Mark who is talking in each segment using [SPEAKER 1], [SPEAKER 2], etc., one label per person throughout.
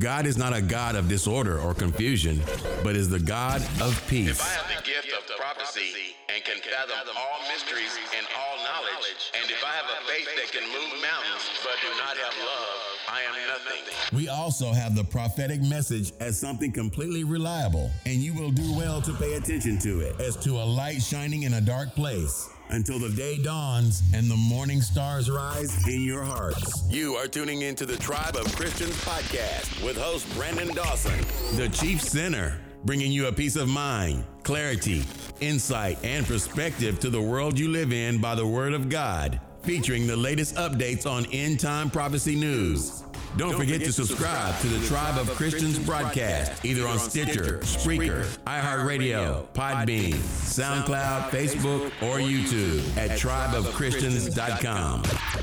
[SPEAKER 1] God is not a God of disorder or confusion, but is the God of
[SPEAKER 2] If I
[SPEAKER 1] peace.
[SPEAKER 2] have the gift of prophecy and can fathom all mysteries and all knowledge, and if I have a faith that can move mountains but do not have love, I am nothing.
[SPEAKER 1] We also have the prophetic message as something completely reliable, and you will do well to pay attention to it as to a light shining in a dark place until the day dawns and the morning stars rise in your hearts. You are tuning into the Tribe of Christians podcast with host Brandon Dawson, the chief sinner, bringing you a peace of mind, clarity, insight, and perspective to the world you live in by the word of God, featuring the latest updates on end time prophecy news. Don't, forget, to subscribe to the Tribe of Christians broadcast, either on Stitcher, Spreaker, iHeartRadio, Podbean, SoundCloud, Facebook, or YouTube at tribeofchristians.com.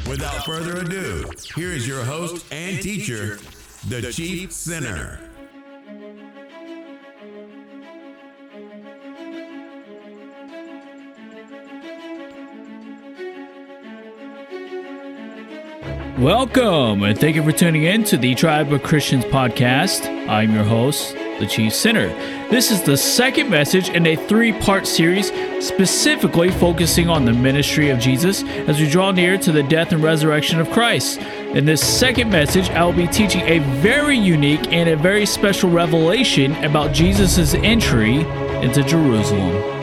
[SPEAKER 1] Without further ado, here is your host and teacher, the Chief Sinner.
[SPEAKER 3] Welcome, and thank you for tuning in to the Tribe of Christians podcast. I'm your host, the Chief Sinner. This is the second message in a three part series specifically focusing on the ministry of Jesus as we draw near to the death and resurrection of Christ. In this second message, I will be teaching a very unique and a very special revelation about Jesus' entry into Jerusalem.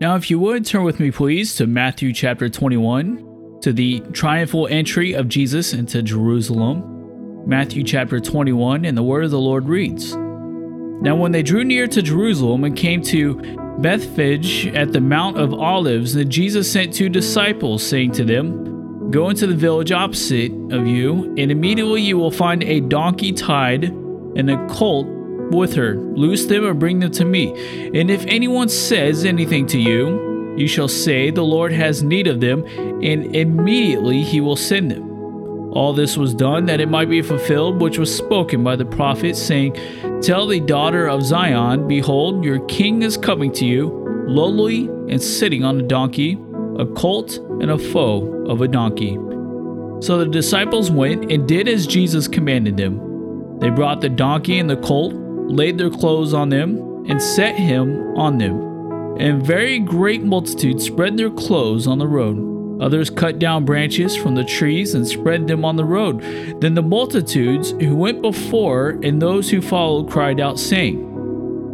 [SPEAKER 3] Now, if you would turn with me, please, to Matthew chapter 21, to the triumphal entry of Jesus into Jerusalem. Matthew chapter 21, and the word of the Lord reads Now, when they drew near to Jerusalem and came to Bethphage at the Mount of Olives, then Jesus sent two disciples, saying to them, Go into the village opposite of you, and immediately you will find a donkey tied and a colt with her. Loose them and bring them to me. And if anyone says anything to you, you shall say, The Lord has need of them, and immediately he will send them. All this was done that it might be fulfilled which was spoken by the prophet, saying, Tell the daughter of Zion, Behold, your king is coming to you, lowly and sitting on a donkey, a colt and a foal of a donkey. So the disciples went and did as Jesus commanded them. They brought the donkey and the colt, laid their clothes on them, and set him on them. And very great multitudes spread their clothes on the road. Others cut down branches from the trees and spread them on the road. Then the multitudes who went before and those who followed cried out, saying,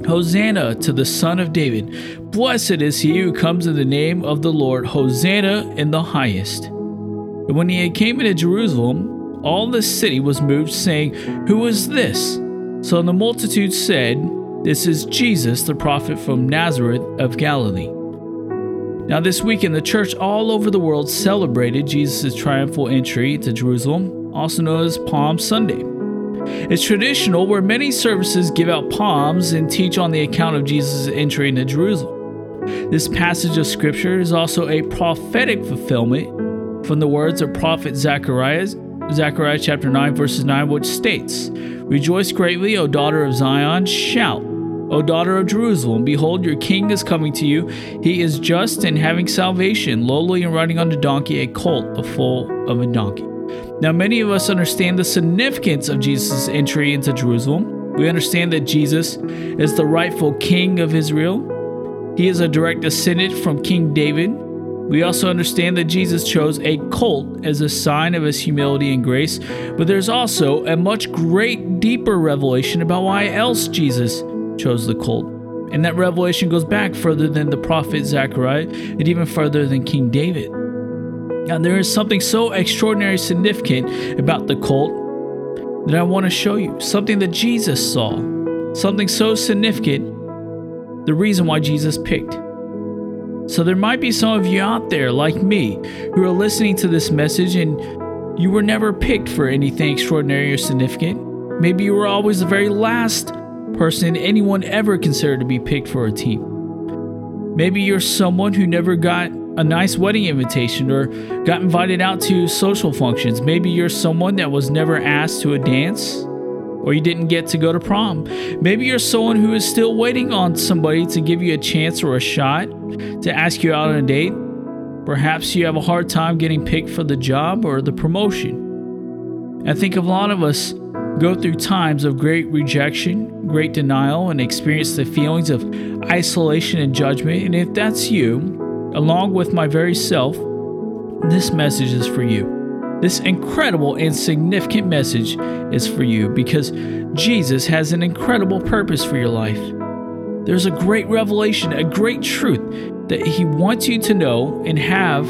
[SPEAKER 3] Hosanna to the Son of David! Blessed is he who comes in the name of the Lord! Hosanna in the highest! And when he had came into Jerusalem, all the city was moved, saying, Who is this? So the multitude said, This is Jesus, the prophet from Nazareth of Galilee. Now, this weekend, the church all over the world celebrated Jesus' triumphal entry to Jerusalem, also known as Palm Sunday. It's traditional where many services give out palms and teach on the account of Jesus' entry into Jerusalem. This passage of scripture is also a prophetic fulfillment from the words of prophet Zechariah, Zechariah chapter 9, verses 9, which states, Rejoice greatly, O daughter of Zion, shout. O daughter of Jerusalem, behold, your king is coming to you. He is just and having salvation, lowly and riding on a donkey, a colt, a foal of a donkey. Now, many of us understand the significance of Jesus' entry into Jerusalem. We understand that Jesus is the rightful king of Israel. He is a direct descendant from King David. We also understand that Jesus chose a colt as a sign of his humility and grace, but there's also a much great deeper revelation about why else Jesus chose the colt. And that revelation goes back further than the prophet Zechariah and even further than King David. Now, there is something so extraordinary significant about the colt that I want to show you. Something that Jesus saw. Something so significant, the reason why Jesus picked. So, there might be some of you out there, like me, who are listening to this message and you were never picked for anything extraordinary or significant. Maybe you were always the very last person anyone ever considered to be picked for a team. Maybe you're someone who never got a nice wedding invitation or got invited out to social functions. Maybe you're someone that was never asked to a dance. Or you didn't get to go to prom. Maybe you're someone who is still waiting on somebody to give you a chance or a shot to ask you out on a date. Perhaps you have a hard time getting picked for the job or the promotion. I think a lot of us go through times of great rejection, great denial, and experience the feelings of isolation and judgment. And if that's you, along with my very self, this message is for you. This incredible and significant message is for you because Jesus has an incredible purpose for your life. There's a great revelation, a great truth that He wants you to know and have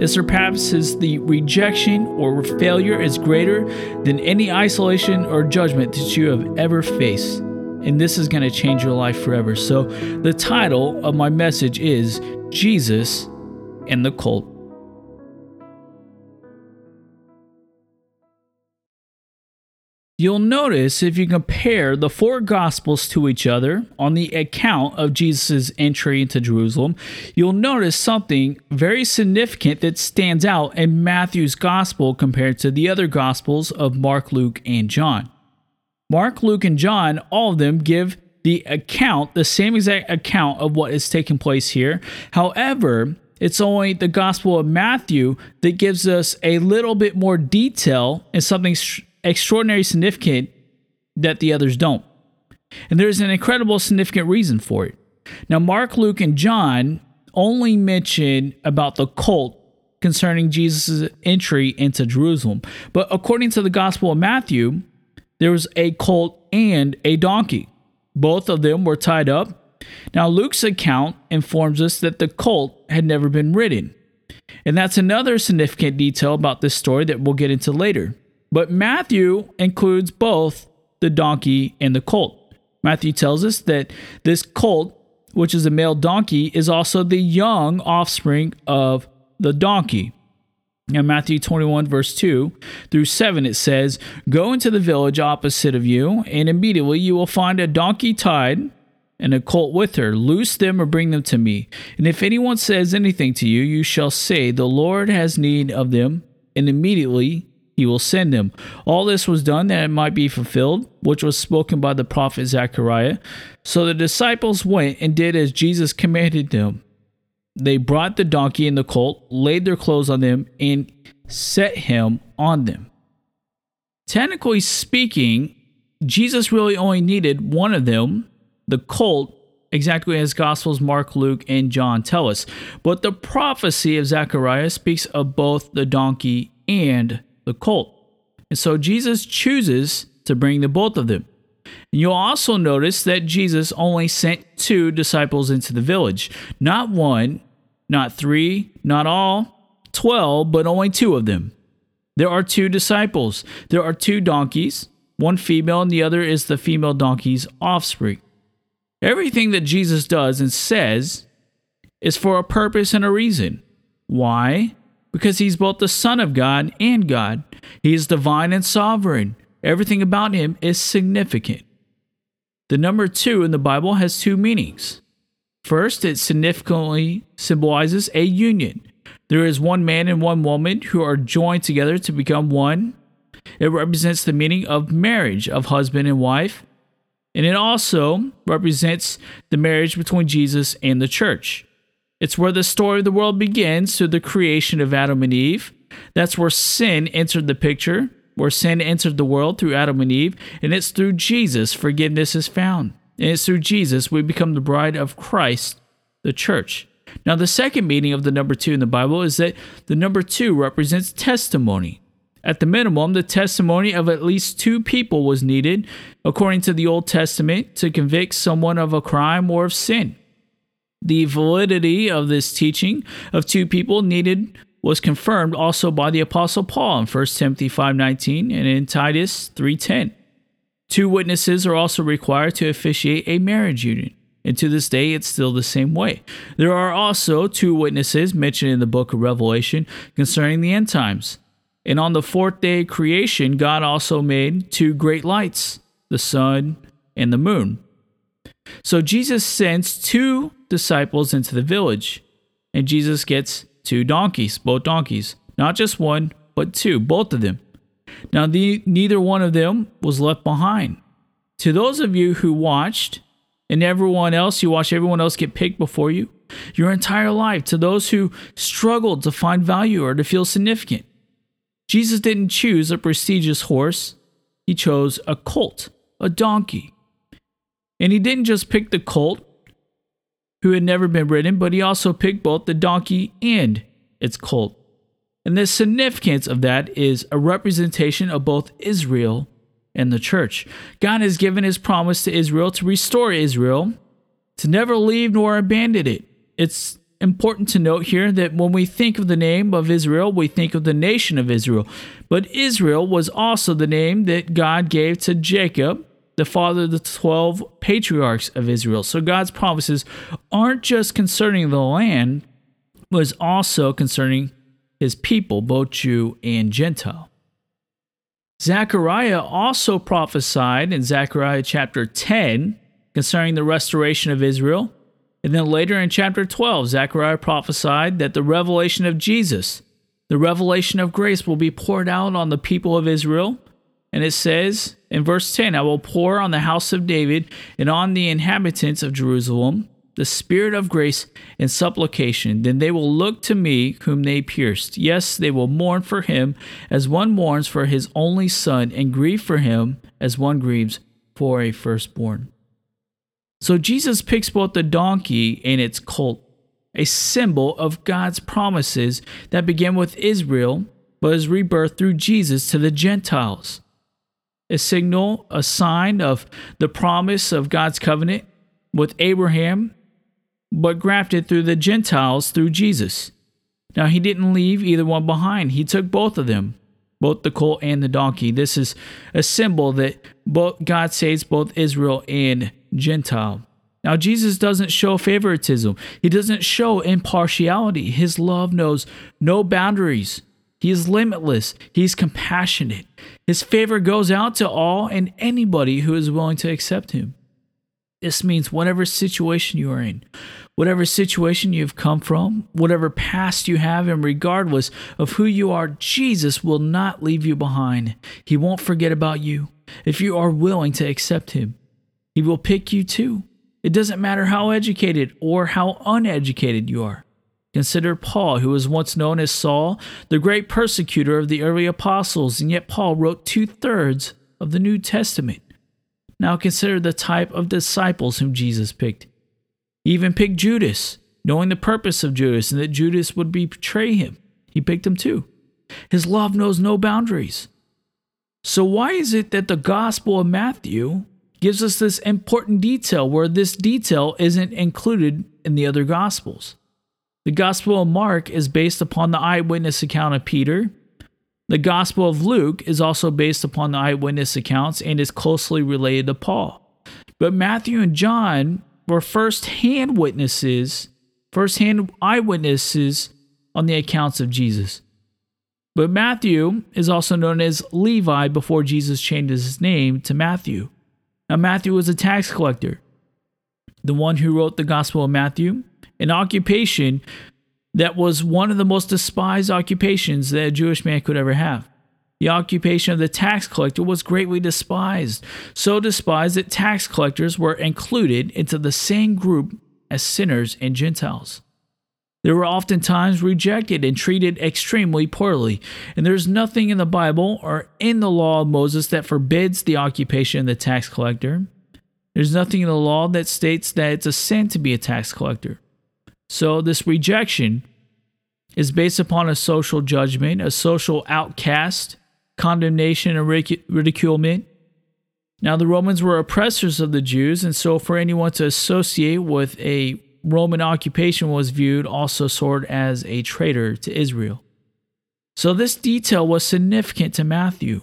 [SPEAKER 3] that surpasses the rejection or failure is greater than any isolation or judgment that you have ever faced. And this is going to change your life forever. So, the title of my message is Jesus and the Colt. You'll notice if you compare the four Gospels to each other on the account of Jesus' entry into Jerusalem, you'll notice something very significant that stands out in Matthew's Gospel compared to the other Gospels of Mark, Luke, and John. Mark, Luke, and John, all of them give the account, the same exact account of what is taking place here. However, it's only the Gospel of Matthew that gives us a little bit more detail and something extraordinary significant that the others don't. And there's an incredible significant reason for it. Now, Mark, Luke, and John only mention about the colt concerning Jesus' entry into Jerusalem. But according to the Gospel of Matthew, there was a colt and a donkey. Both of them were tied up. Now, Luke's account informs us that the colt had never been ridden. And that's another significant detail about this story that we'll get into later. But Matthew includes both the donkey and the colt. Matthew tells us that this colt, which is a male donkey, is also the young offspring of the donkey. In Matthew 21, verse 2 through 7, it says, Go into the village opposite of you, and immediately you will find a donkey tied and a colt with her. Loose them or bring them to me. And if anyone says anything to you, you shall say, The Lord has need of them, and immediately he will send him. All this was done that it might be fulfilled, which was spoken by the prophet Zechariah. So the disciples went and did as Jesus commanded them. They brought the donkey and the colt, laid their clothes on them, and set him on them. Technically speaking, Jesus really only needed one of them, the colt, exactly as Gospels Mark, Luke, and John tell us. But the prophecy of Zechariah speaks of both the donkey and the colt. And so Jesus chooses to bring the both of them. And you'll also notice that Jesus only sent two disciples into the village. Not one, not three, not all, 12, but only two of them. There are two disciples. There are two donkeys, one female and the other is the female donkey's offspring. Everything that Jesus does and says is for a purpose and a reason. Why? Because he's both the Son of God and God. He is divine and sovereign. Everything about him is significant. The number two in the Bible has two meanings. First, it significantly symbolizes a union. There is one man and one woman who are joined together to become one. It represents the meaning of marriage, of husband and wife. And it also represents the marriage between Jesus and the church. It's where the story of the world begins through the creation of Adam and Eve. That's where sin entered the picture, where sin entered the world through Adam and Eve, and it's through Jesus forgiveness is found. And it's through Jesus we become the bride of Christ, the church. Now, the second meaning of the number two in the Bible is that the number two represents testimony. At the minimum, the testimony of at least two people was needed, according to the Old Testament, to convict someone of a crime or of sin. The validity of this teaching of two people needed was confirmed also by the apostle Paul in 1 Timothy 5:19 and in Titus 3:10. Two witnesses are also required to officiate a marriage union. And to this day, it's still the same way. There are also two witnesses mentioned in the book of Revelation concerning the end times. And on the fourth day of creation, God also made two great lights, the sun and the moon. So Jesus sends two disciples into the village, and Jesus gets two donkeys, both donkeys, not just one, but two, both of them. Now, the, neither one of them was left behind. To those of you who watched, and everyone else, you watch everyone else get picked before you, your entire life, to those who struggled to find value or to feel significant. Jesus didn't choose a prestigious horse, he chose a colt, a donkey. And he didn't just pick the colt, who had never been ridden, but he also picked both the donkey and its colt. And the significance of that is a representation of both Israel and the church. God has given his promise to Israel to restore Israel, to never leave nor abandon it. It's important to note here that when we think of the name of Israel, we think of the nation of Israel. But Israel was also the name that God gave to Jacob, the father of the 12 patriarchs of Israel. So God's promises aren't just concerning the land, but is also concerning his people, both Jew and Gentile. Zechariah also prophesied in Zechariah chapter 10 concerning the restoration of Israel. And then later in chapter 12, Zechariah prophesied that the revelation of Jesus, the revelation of grace, will be poured out on the people of Israel. And it says in verse 10 I will pour on the house of David and on the inhabitants of Jerusalem the spirit of grace and supplication. Then they will look to me whom they pierced. Yes, they will mourn for him as one mourns for his only son, and grieve for him as one grieves for a firstborn. So Jesus picks both the donkey and its colt, a symbol of God's promises that began with Israel but is rebirthed through Jesus to the Gentiles. A signal, a sign of the promise of God's covenant with Abraham but grafted through the Gentiles through Jesus. Now, he didn't leave either one behind, he took both of them, both the colt and the donkey. This is a symbol that both God saves both Israel and Gentile. Now, Jesus doesn't show favoritism. He doesn't show impartiality. His love knows no boundaries. He is limitless. He's compassionate. His favor goes out to all and anybody who is willing to accept him. This means whatever situation you are in, whatever situation you've come from, whatever past you have, and regardless of who you are, Jesus will not leave you behind. He won't forget about you if you are willing to accept Him. He will pick you too. It doesn't matter how educated or how uneducated you are. Consider Paul, who was once known as Saul, the great persecutor of the early apostles, and yet Paul wrote two thirds of the New Testament. Now consider the type of disciples whom Jesus picked. He even picked Judas, knowing the purpose of Judas and that Judas would betray him. He picked him too. His love knows no boundaries. So, why is it that the Gospel of Matthew gives us this important detail where this detail isn't included in the other Gospels? The Gospel of Mark is based upon the eyewitness account of Peter, the Gospel of Luke is also based upon the eyewitness accounts and is closely related to Paul. But Matthew and John were first-hand witnesses, first-hand eyewitnesses on the accounts of Jesus. But Matthew is also known as Levi before Jesus changed his name to Matthew. Now, Matthew was a tax collector, the one who wrote the Gospel of Matthew, an occupation that was one of the most despised occupations that a Jewish man could ever have. The occupation of the tax collector was greatly despised, so despised that tax collectors were included into the same group as sinners and Gentiles. They were oftentimes rejected and treated extremely poorly, and there's nothing in the Bible or in the law of Moses that forbids the occupation of the tax collector. There's nothing in the law that states that it's a sin to be a tax collector. So, this rejection is based upon a social judgment, a social outcast, condemnation, and ridiculement. Now, the Romans were oppressors of the Jews, and so for anyone to associate with a Roman occupation was viewed also sort as a traitor to Israel. So, this detail was significant to Matthew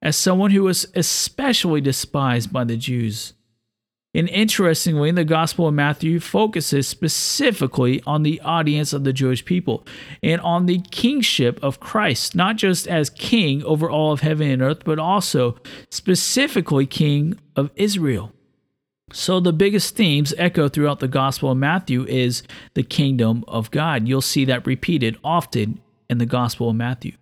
[SPEAKER 3] as someone who was especially despised by the Jews. And interestingly, the Gospel of Matthew focuses specifically on the audience of the Jewish people and on the kingship of Christ, not just as king over all of heaven and earth, but also specifically king of Israel. So the biggest themes echo throughout the Gospel of Matthew is the kingdom of God. You'll see that repeated often in the Gospel of Matthew.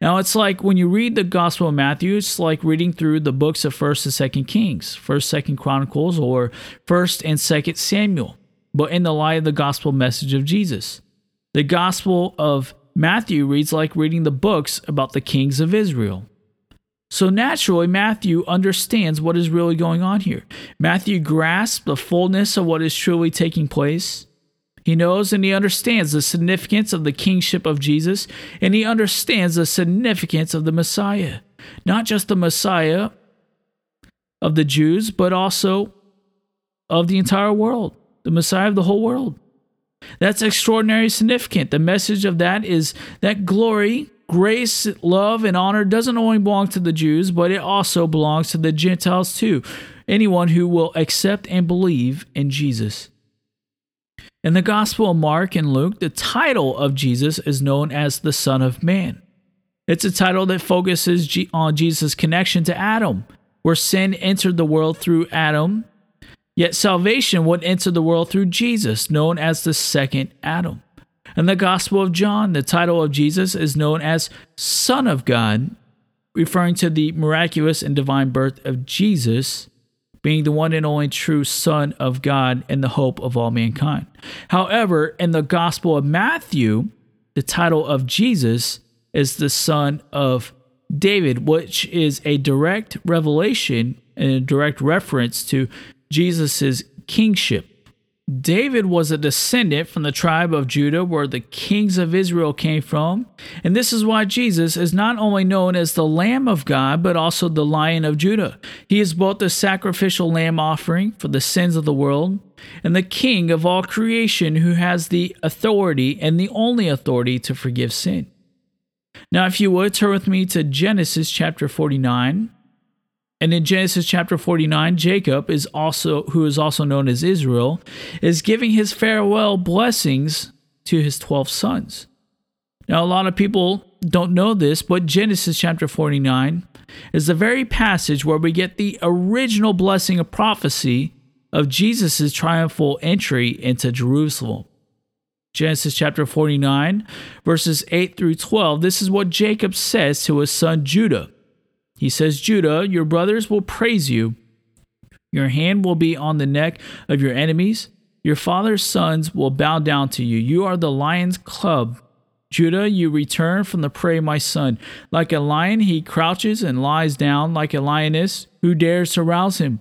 [SPEAKER 3] Now it's like when you read the Gospel of Matthew, it's like reading through the books of First and Second Kings, First, Second Chronicles, or First and Second Samuel, but in the light of the gospel message of Jesus. The Gospel of Matthew reads like reading the books about the kings of Israel. So naturally, Matthew understands what is really going on here. Matthew grasps the fullness of what is truly taking place. He knows and he understands the significance of the kingship of Jesus, and he understands the significance of the Messiah. Not just the Messiah of the Jews, but also of the entire world, the Messiah of the whole world. That's extraordinarily significant. The message of that is that glory, grace, love, and honor doesn't only belong to the Jews, but it also belongs to the Gentiles too. Anyone who will accept and believe in Jesus. In the Gospel of Mark and Luke, the title of Jesus is known as the Son of Man. It's a title that focuses on Jesus' connection to Adam, where sin entered the world through Adam, yet salvation would enter the world through Jesus, known as the second Adam. In the Gospel of John, the title of Jesus is known as Son of God, referring to the miraculous and divine birth of Jesus being the one and only true Son of God and the hope of all mankind. However, in the Gospel of Matthew, the title of Jesus is the Son of David, which is a direct revelation and a direct reference to Jesus' kingship. David was a descendant from the tribe of Judah, where the kings of Israel came from. And this is why Jesus is not only known as the Lamb of God, but also the Lion of Judah. He is both the sacrificial lamb offering for the sins of the world and the King of all creation who has the authority and the only authority to forgive sin. Now, if you would turn with me to Genesis chapter 49. And in Genesis chapter 49, Jacob is also who is also known as Israel is giving his farewell blessings to his 12 sons. Now a lot of people don't know this, but Genesis chapter 49 is the very passage where we get the original blessing of prophecy of Jesus' triumphal entry into Jerusalem. Genesis chapter 49, verses 8 through 12. This is what Jacob says to his son Judah. He says, Judah, your brothers will praise you. Your hand will be on the neck of your enemies. Your father's sons will bow down to you. You are the lion's club. Judah, you return from the prey, my son. Like a lion, he crouches and lies down. Like a lioness, who dares to rouse him?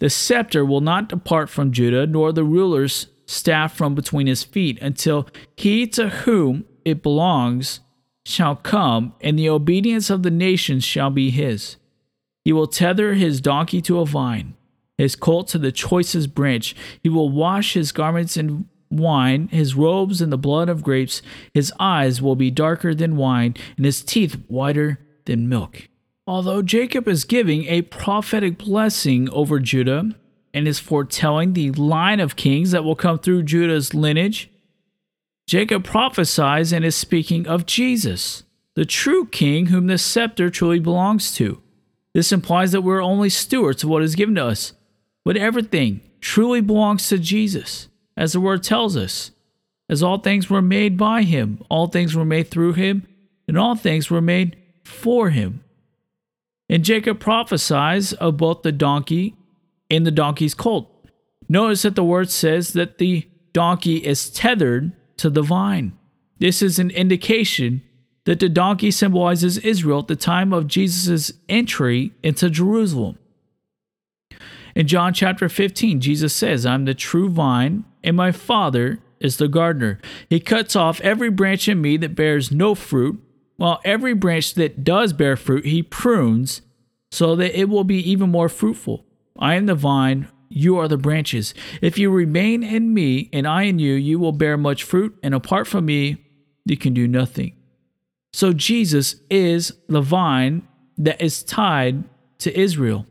[SPEAKER 3] The scepter will not depart from Judah, nor the ruler's staff from between his feet, until he to whom it belongs shall come, and the obedience of the nations shall be his. He will tether his donkey to a vine, his colt to the choicest branch. He will wash his garments in wine, his robes in the blood of grapes. His eyes will be darker than wine, and his teeth whiter than milk. Although Jacob is giving a prophetic blessing over Judah and is foretelling the line of kings that will come through Judah's lineage, Jacob prophesies and is speaking of Jesus, the true king whom the scepter truly belongs to. This implies that we're only stewards of what is given to us, but everything truly belongs to Jesus, as the word tells us. As all things were made by him, all things were made through him, and all things were made for him. And Jacob prophesies of both the donkey and the donkey's colt. Notice that the word says that the donkey is tethered to the vine. This is an indication that the donkey symbolizes Israel at the time of Jesus' entry into Jerusalem. In John chapter 15, Jesus says, I'm the true vine, and my Father is the gardener. He cuts off every branch in me that bears no fruit, while every branch that does bear fruit, he prunes so that it will be even more fruitful. I am the vine, you are the branches. If you remain in me and I in you, you will bear much fruit, and apart from me, you can do nothing. So Jesus is the vine that is tied to Israel.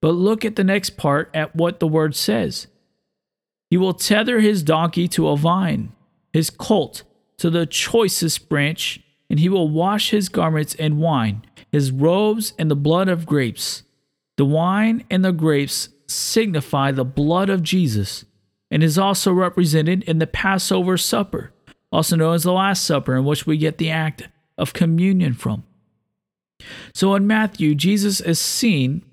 [SPEAKER 3] But look at the next part at what the word says. He will tether his donkey to a vine, his colt to the choicest branch, and he will wash his garments in wine, his robes in the blood of grapes. The wine and the grapes signify the blood of Jesus and is also represented in the Passover supper, also known as the Last Supper, in which we get the act of communion from. So in Matthew, Jesus is seen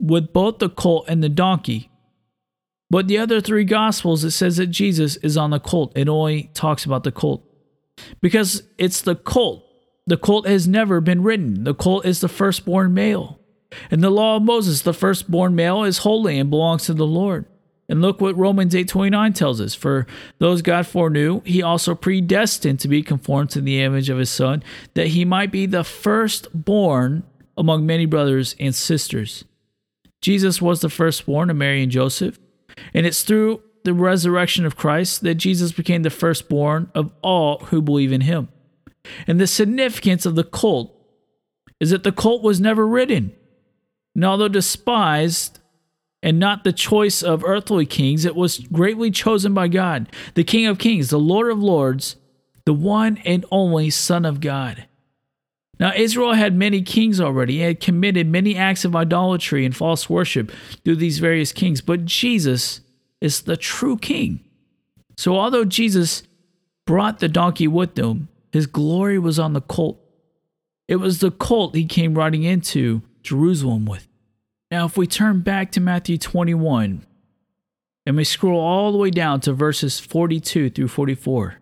[SPEAKER 3] with both the colt and the donkey. But the other three gospels, it says that Jesus is on the colt. It only talks about the colt because it's the colt. The colt has never been ridden. The colt is the firstborn male. In the law of Moses, the firstborn male is holy and belongs to the Lord. And look what Romans 8:29 tells us, for those God foreknew, he also predestined to be conformed to the image of his son, that he might be the firstborn among many brothers and sisters. Jesus was the firstborn of Mary and Joseph, and it's through the resurrection of Christ that Jesus became the firstborn of all who believe in him. And the significance of the colt is that the colt was never ridden. And although despised, and not the choice of earthly kings. It was greatly chosen by God, the King of kings, the Lord of lords, the one and only Son of God. Now, Israel had many kings already, had committed many acts of idolatry and false worship through these various kings, but Jesus is the true king. So, although Jesus brought the donkey with him, his glory was on the colt. It was the colt he came riding into Jerusalem with. Now, if we turn back to Matthew 21 and we scroll all the way down to verses 42 through 44.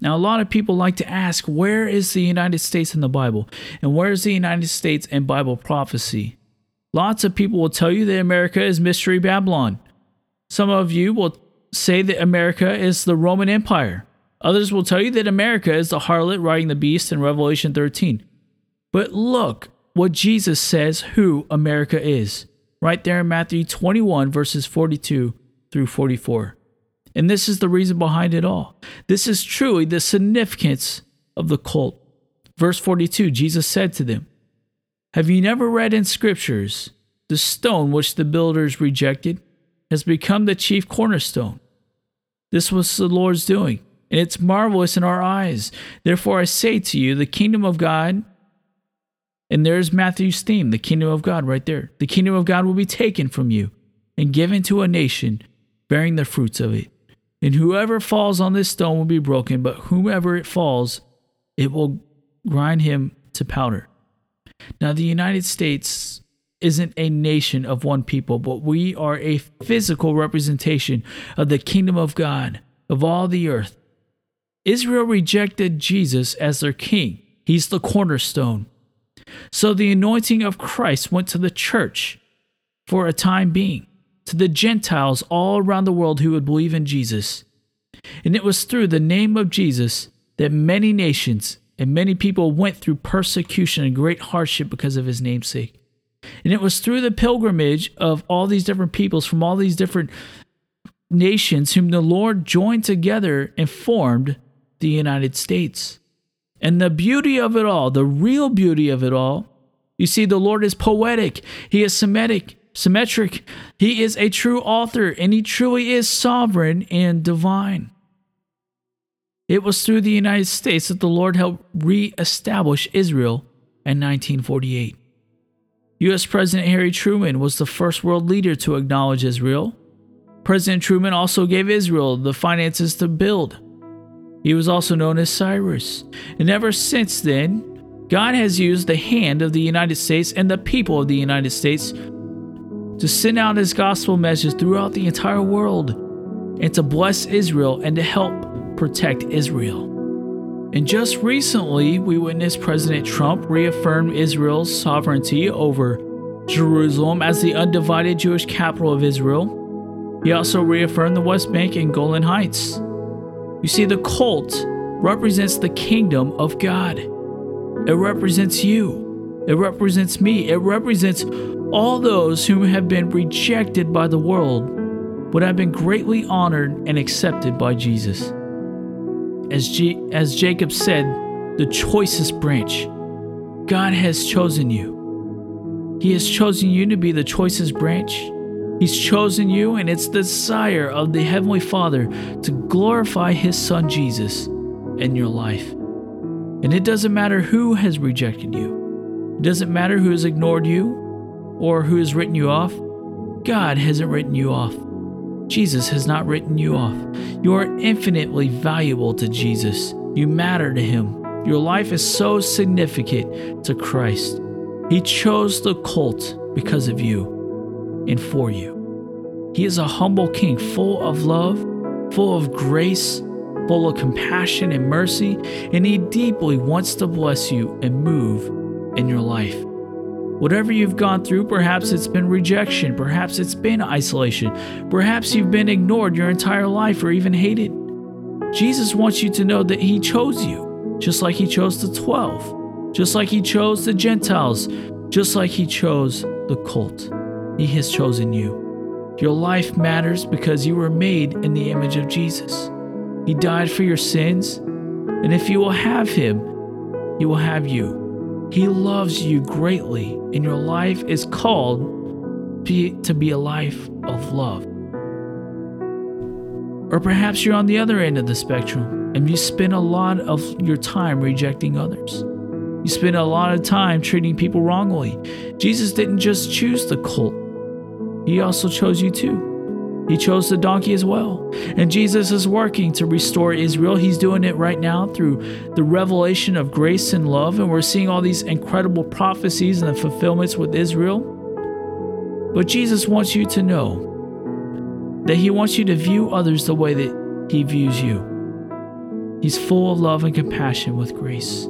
[SPEAKER 3] Now, a lot of people like to ask, where is the United States in the Bible? And where is the United States in Bible prophecy? Lots of people will tell you that America is Mystery Babylon. Some of you will say that America is the Roman Empire. Others will tell you that America is the harlot riding the beast in Revelation 13. But look, what Jesus says who America is, right there in Matthew 21, verses 42 through 44. And this is the reason behind it all. This is truly the significance of the colt. Verse 42 Jesus said to them, Have you never read in scriptures, the stone which the builders rejected has become the chief cornerstone? This was the Lord's doing, and it's marvelous in our eyes. Therefore, I say to you, the kingdom of God and there's Matthew's theme, the kingdom of God, right there. The kingdom of God will be taken from you and given to a nation bearing the fruits of it. And whoever falls on this stone will be broken, but whomever it falls, it will grind him to powder. Now, the United States isn't a nation of one people, but we are a physical representation of the kingdom of God, of all the earth. Israel rejected Jesus as their king, he's the cornerstone. So the anointing of Christ went to the church for a time being, to the Gentiles all around the world who would believe in Jesus. And it was through the name of Jesus that many nations and many people went through persecution and great hardship because of his namesake. And it was through the pilgrimage of all these different peoples from all these different nations whom the Lord joined together and formed the United States. And the beauty of it all, the real beauty of it all, you see, the Lord is poetic, He is semitic, symmetric, He is a true author, and He truly is sovereign and divine. It was through the United States that the Lord helped re-establish Israel in 1948. U.S. President Harry Truman was the first world leader to acknowledge Israel. President Truman also gave Israel the finances to build he was also known as Cyrus. And ever since then, God has used the hand of the United States and the people of the United States to send out his gospel message throughout the entire world and to bless Israel and to help protect Israel. And just recently, we witnessed President Trump reaffirm Israel's sovereignty over Jerusalem as the undivided Jewish capital of Israel. He also reaffirmed the West Bank and Golan Heights. You see, the colt represents the kingdom of God. It represents you. It represents me. It represents all those who have been rejected by the world, but have been greatly honored and accepted by Jesus. As, G- as Jacob said, the choicest branch. God has chosen you. He has chosen you to be the choicest branch. He's chosen you, and it's the desire of the Heavenly Father to glorify His Son Jesus in your life. And it doesn't matter who has rejected you, it doesn't matter who has ignored you or who has written you off. God hasn't written you off. Jesus has not written you off. You are infinitely valuable to Jesus. You matter to Him. Your life is so significant to Christ. He chose the colt because of you and for you. He is a humble king, full of love, full of grace, full of compassion and mercy, and He deeply wants to bless you and move in your life. Whatever you've gone through, perhaps it's been rejection, perhaps it's been isolation, perhaps you've been ignored your entire life or even hated. Jesus wants you to know that He chose you, just like He chose the 12, just like He chose the Gentiles, just like He chose the colt. He has chosen you. Your life matters because you were made in the image of Jesus. He died for your sins, and if you will have Him, He will have you. He loves you greatly, and your life is called to be a life of love. Or perhaps you're on the other end of the spectrum and you spend a lot of your time rejecting others. You spend a lot of time treating people wrongly. Jesus didn't just choose the colt, He also chose you too. He chose the donkey as well. And Jesus is working to restore Israel. He's doing it right now through the revelation of grace and love. And we're seeing all these incredible prophecies and the fulfillments with Israel. But Jesus wants you to know that He wants you to view others the way that He views you. He's full of love and compassion with grace.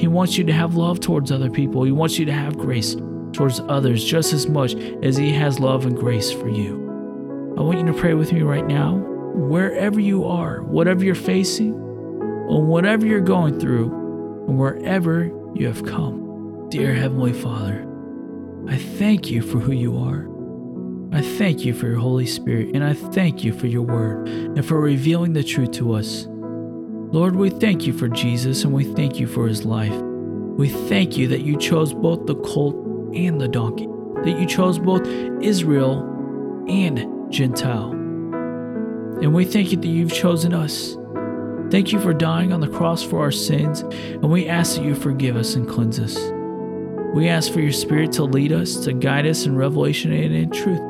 [SPEAKER 3] He wants you to have love towards other people. He wants you to have grace towards others just as much as He has love and grace for you. I want you to pray with me right now, wherever you are, whatever you're facing, or whatever you're going through, and wherever you have come. Dear Heavenly Father, I thank you for who you are. I thank you for your Holy Spirit, and I thank you for your word and for revealing the truth to us. Lord, we thank you for Jesus and we thank you for his life. We thank you that you chose both the colt and the donkey, that you chose both Israel and Gentile. And we thank you that you've chosen us. Thank you for dying on the cross for our sins, and we ask that you forgive us and cleanse us. We ask for your Spirit to lead us, to guide us in revelation and in truth.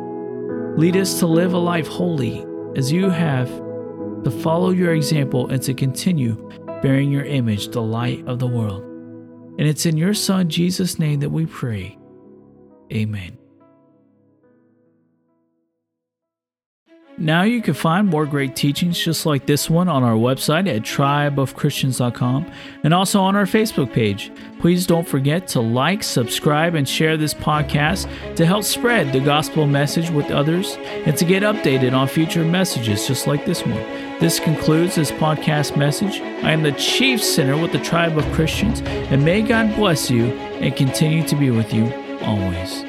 [SPEAKER 3] Lead us to live a life holy as you have, to follow your example and to continue bearing your image, the light of the world. And it's in your Son, Jesus' name, that we pray. Amen. Now you can find more great teachings just like this one on our website at tribeofchristians.com and also on our Facebook page. Please don't forget to like, subscribe, and share this podcast to help spread the gospel message with others and to get updated on future messages just like this one. This concludes this podcast message. I am the Chief Sinner with the Tribe of Christians, and may God bless you and continue to be with you always.